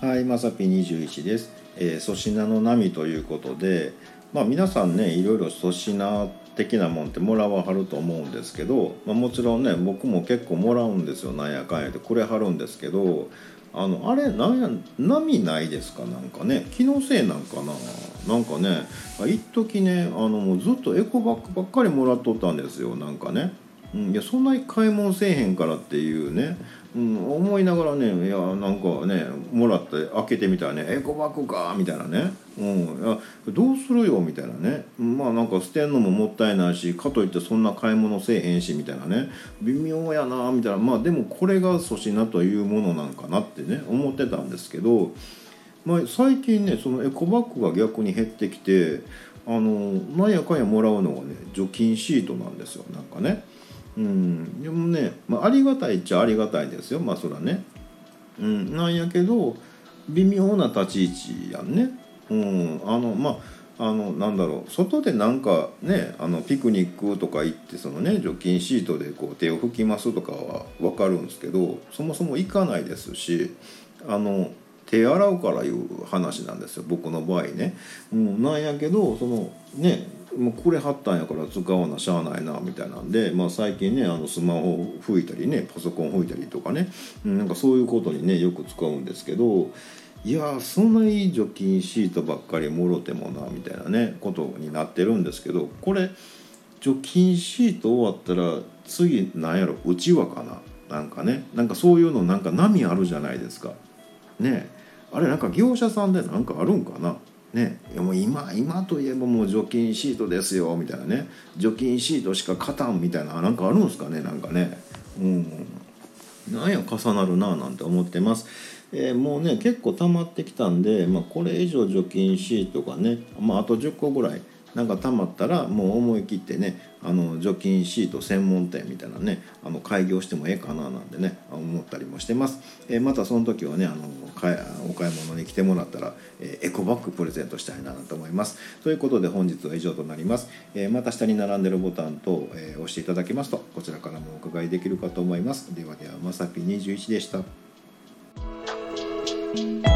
はいまさぴ21です。えー、粗品の波ということで、まあ皆さんね、いろいろ粗品的なもんってもらわはると思うんですけど、まあ、もちろんね、僕も結構もらうんですよ、なんやかんやで。これはるんですけど、あの、あれ、なんや、波ないですか？なんかね、気のせいなんかな？なんかね、一時ね、あの、ずっとエコバッグばっかりもらっとったんですよ、なんかね。うん、いやそんなに買い物せえへんからっていうね。うん、思いながらねいやなんかねもらって開けてみたらね「エコバッグか」みたいなね「うん、いやどうするよ」みたいなね。まあなんか捨てんのももったいないしかといってそんな買い物せえへんしみたいなね。微妙やなみたいな。まあでもこれが粗品というものなんかなってね思ってたんですけど、まあ、最近ねそのエコバッグが逆に減ってきてあのなんやかんやもらうのがね除菌シートなんですよなんかね。うん、でもね、まあ、ありがたいっちゃありがたいですよ。まあそらね、うん、なんやけど微妙な立ち位置やんね、うん、あのまああのなんだろう。外でなんかねあのピクニックとか行ってそのね除菌シートでこう手を拭きますとかは分かるんですけどそもそも行かないですしあの手洗うからいう話なんですよ。僕の場合ね。うん、なんやけどそのねもうこれ貼ったんやから使わなしゃあないなみたいなんで、まあ、最近ねあのスマホ吹いたりねパソコン吹いたりとかね、うん、なんかそういうことにねよく使うんですけどいやそんないい除菌シートばっかりもろてもなみたいなねことになってるんですけどこれ除菌シート終わったら次なんやろうちわかな？なんかね。なんかそういうのなんか波あるじゃないですか。ね。あれなんか業者さんでなんかあるんかな？ね、もう今今といえばもう除菌シートですよみたいなね。除菌シートしか勝たんみたいななんかあるんですかねなんかね。うん。なんや重なるななんて思ってます、えー、もうね結構溜まってきたんで、まあ、これ以上除菌シートがね、まあ、あと10個ぐらいなんか溜まったらもう思い切ってねあの除菌シート専門店みたいなねあの開業してもええかななんてね思ったりもしてます、えー、またその時はねあのお買い物に来てもらったら、え、エコバッグプレゼントしたいなと思います。ということで本日は以上となります、え、また下に並んでるボタンと、え押していただきますとこちらからもお伺いできるかと思います。ではではまさぴ21でした。